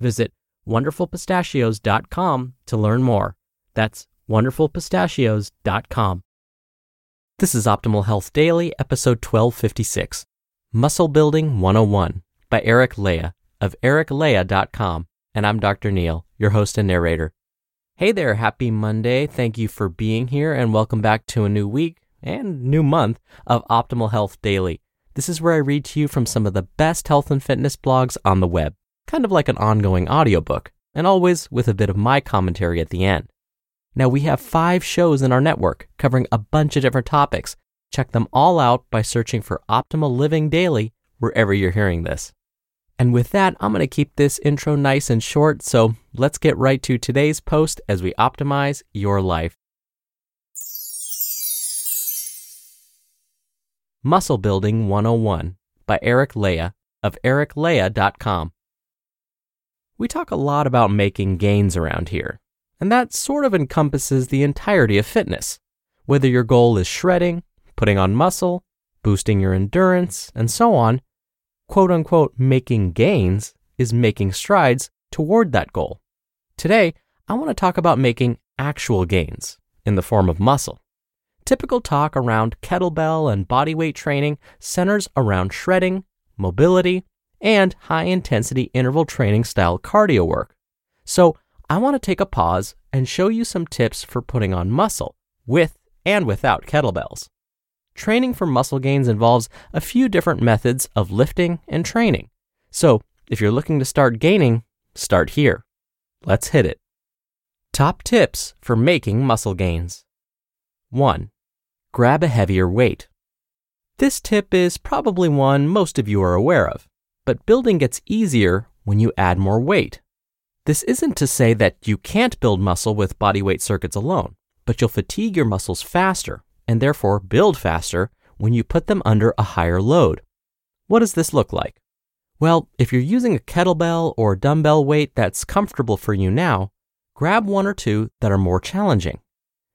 Visit wonderfulpistachios.com to learn more. That's wonderfulpistachios.com. This is Optimal Health Daily, episode 1256 Muscle Building 101 by Eric Leija of ericleija.com. And I'm Dr. Neal, your host and narrator. Hey there, happy Monday. Thank you for being here and welcome back to a new week and new month of Optimal Health Daily. This is where I read to you from some of the best health and fitness blogs on the web, kind of like an ongoing audiobook, and always with a bit of my commentary at the end. Now, we have five shows in our network covering a bunch of different topics. Check them all out by searching for Optimal Living Daily wherever you're hearing this. And with that, I'm going to keep this intro nice and short, so let's get right to today's post as we optimize your life. Muscle Building 101 by Eric Leija of ericleija.com. We talk a lot about making gains around here, and that sort of encompasses the entirety of fitness. Whether your goal is shredding, putting on muscle, boosting your endurance, and so on, quote unquote making gains is making strides toward that goal. Today, I want to talk about making actual gains in the form of muscle. Typical talk around kettlebell and bodyweight training centers around shredding, mobility, and high intensity interval training style cardio work. So, I want to take a pause and show you some tips for putting on muscle with and without kettlebells. Training for muscle gains involves a few different methods of lifting and training. So, if you're looking to start gaining, start here. Let's hit it. Top tips for making muscle gains 1. Grab a heavier weight. This tip is probably one most of you are aware of, but building gets easier when you add more weight. This isn't to say that you can't build muscle with bodyweight circuits alone, but you'll fatigue your muscles faster and therefore build faster when you put them under a higher load. What does this look like? Well, if you're using a kettlebell or dumbbell weight that's comfortable for you now, grab one or two that are more challenging.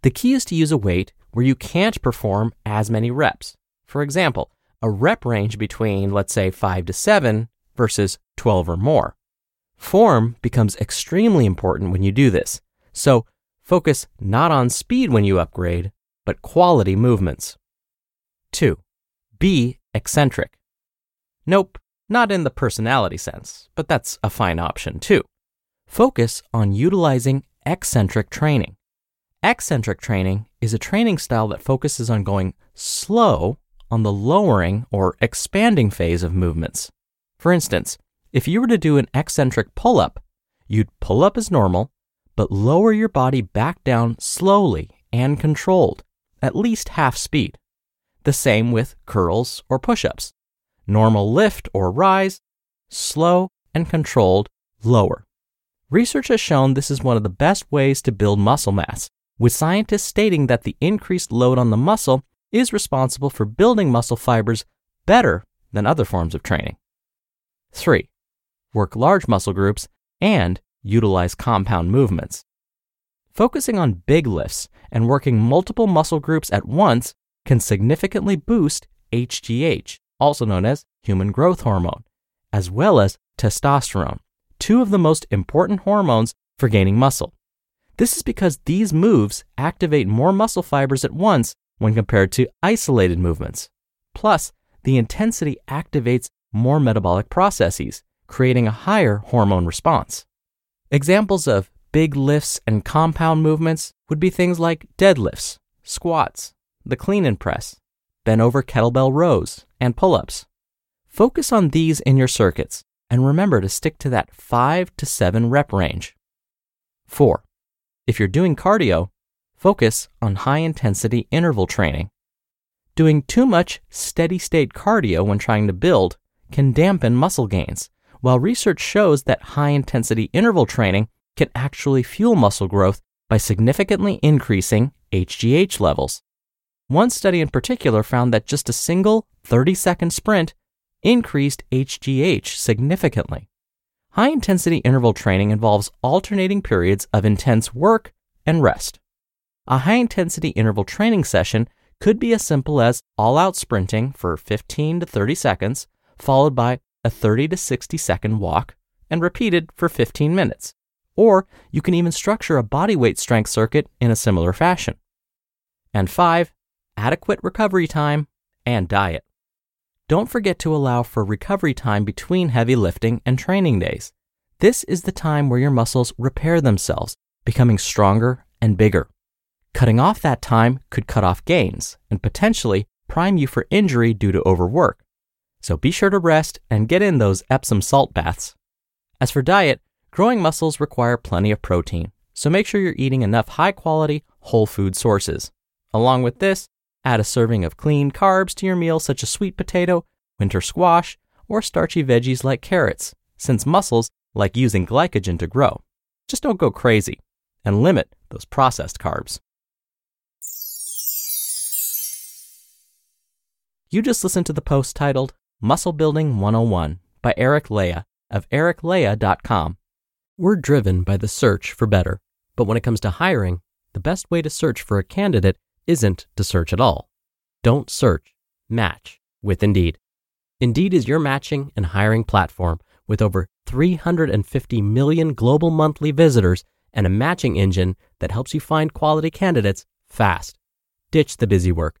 The key is to use a weight where you can't perform as many reps. For example, a rep range between, let's say, 5 to 7 versus 12 or more. Form becomes extremely important when you do this. So focus not on speed when you upgrade, but quality movements. 2. Be eccentric. Nope, not in the personality sense, but that's a fine option too. Focus on utilizing eccentric training. Eccentric training is a training style that focuses on going slow on the lowering or expanding phase of movements. For instance, if you were to do an eccentric pull up, you'd pull up as normal, but lower your body back down slowly and controlled at least half speed. The same with curls or push ups. Normal lift or rise, slow and controlled lower. Research has shown this is one of the best ways to build muscle mass, with scientists stating that the increased load on the muscle is responsible for building muscle fibers better than other forms of training. 3. Work large muscle groups and utilize compound movements. Focusing on big lifts and working multiple muscle groups at once can significantly boost HGH, also known as human growth hormone, as well as testosterone, two of the most important hormones for gaining muscle. This is because these moves activate more muscle fibers at once when compared to isolated movements. Plus, the intensity activates more metabolic processes, creating a higher hormone response. Examples of big lifts and compound movements would be things like deadlifts, squats, the clean and press, bent over kettlebell rows, and pull ups. Focus on these in your circuits and remember to stick to that 5 to 7 rep range. 4. If you're doing cardio, focus on high intensity interval training. Doing too much steady state cardio when trying to build can dampen muscle gains, while research shows that high intensity interval training can actually fuel muscle growth by significantly increasing HGH levels. One study in particular found that just a single 30 second sprint increased HGH significantly. High intensity interval training involves alternating periods of intense work and rest. A high intensity interval training session could be as simple as all out sprinting for 15 to 30 seconds, followed by a 30 to 60 second walk, and repeated for 15 minutes. Or you can even structure a bodyweight strength circuit in a similar fashion. And five, adequate recovery time and diet. Don't forget to allow for recovery time between heavy lifting and training days. This is the time where your muscles repair themselves, becoming stronger and bigger. Cutting off that time could cut off gains and potentially prime you for injury due to overwork. So be sure to rest and get in those Epsom salt baths. As for diet, growing muscles require plenty of protein, so make sure you're eating enough high quality, whole food sources. Along with this, Add a serving of clean carbs to your meal, such as sweet potato, winter squash, or starchy veggies like carrots, since muscles like using glycogen to grow. Just don't go crazy and limit those processed carbs. You just listened to the post titled Muscle Building 101 by Eric Leija of ericleija.com. We're driven by the search for better, but when it comes to hiring, the best way to search for a candidate isn't to search at all. Don't search, match with Indeed. Indeed is your matching and hiring platform with over 350 million global monthly visitors and a matching engine that helps you find quality candidates fast. Ditch the busy work.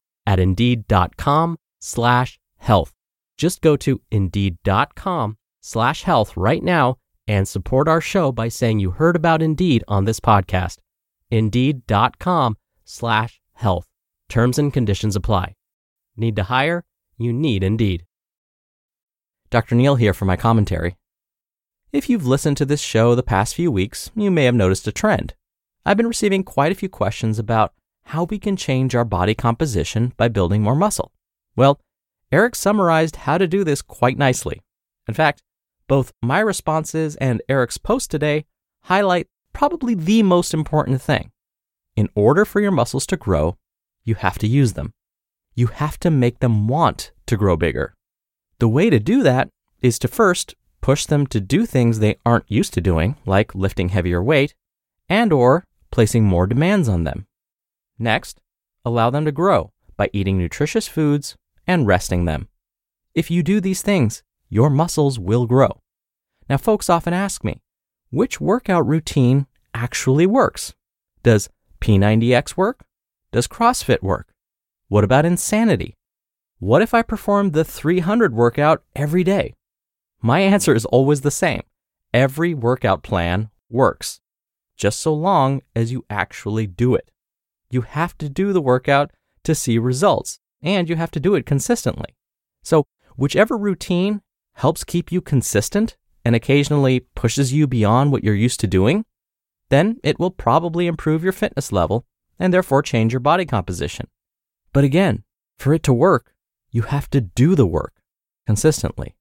at indeed.com slash health. Just go to indeed.com slash health right now and support our show by saying you heard about Indeed on this podcast. Indeed.com slash health. Terms and conditions apply. Need to hire? You need Indeed. Dr. Neal here for my commentary. If you've listened to this show the past few weeks, you may have noticed a trend. I've been receiving quite a few questions about how we can change our body composition by building more muscle. Well, Eric summarized how to do this quite nicely. In fact, both my responses and Eric's post today highlight probably the most important thing in order for your muscles to grow, you have to use them. You have to make them want to grow bigger. The way to do that is to first push them to do things they aren't used to doing, like lifting heavier weight, and or placing more demands on them. Next, allow them to grow by eating nutritious foods and resting them. If you do these things, your muscles will grow. Now, folks often ask me, which workout routine actually works? Does P90X work? Does CrossFit work? What about insanity? What if I performed the 300 workout every day? My answer is always the same. Every workout plan works, just so long as you actually do it. You have to do the workout to see results, and you have to do it consistently. So, whichever routine helps keep you consistent and occasionally pushes you beyond what you're used to doing, then it will probably improve your fitness level and therefore change your body composition. But again, for it to work, you have to do the work consistently.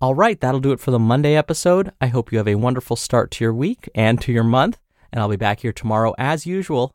All right, that'll do it for the Monday episode. I hope you have a wonderful start to your week and to your month, and I'll be back here tomorrow as usual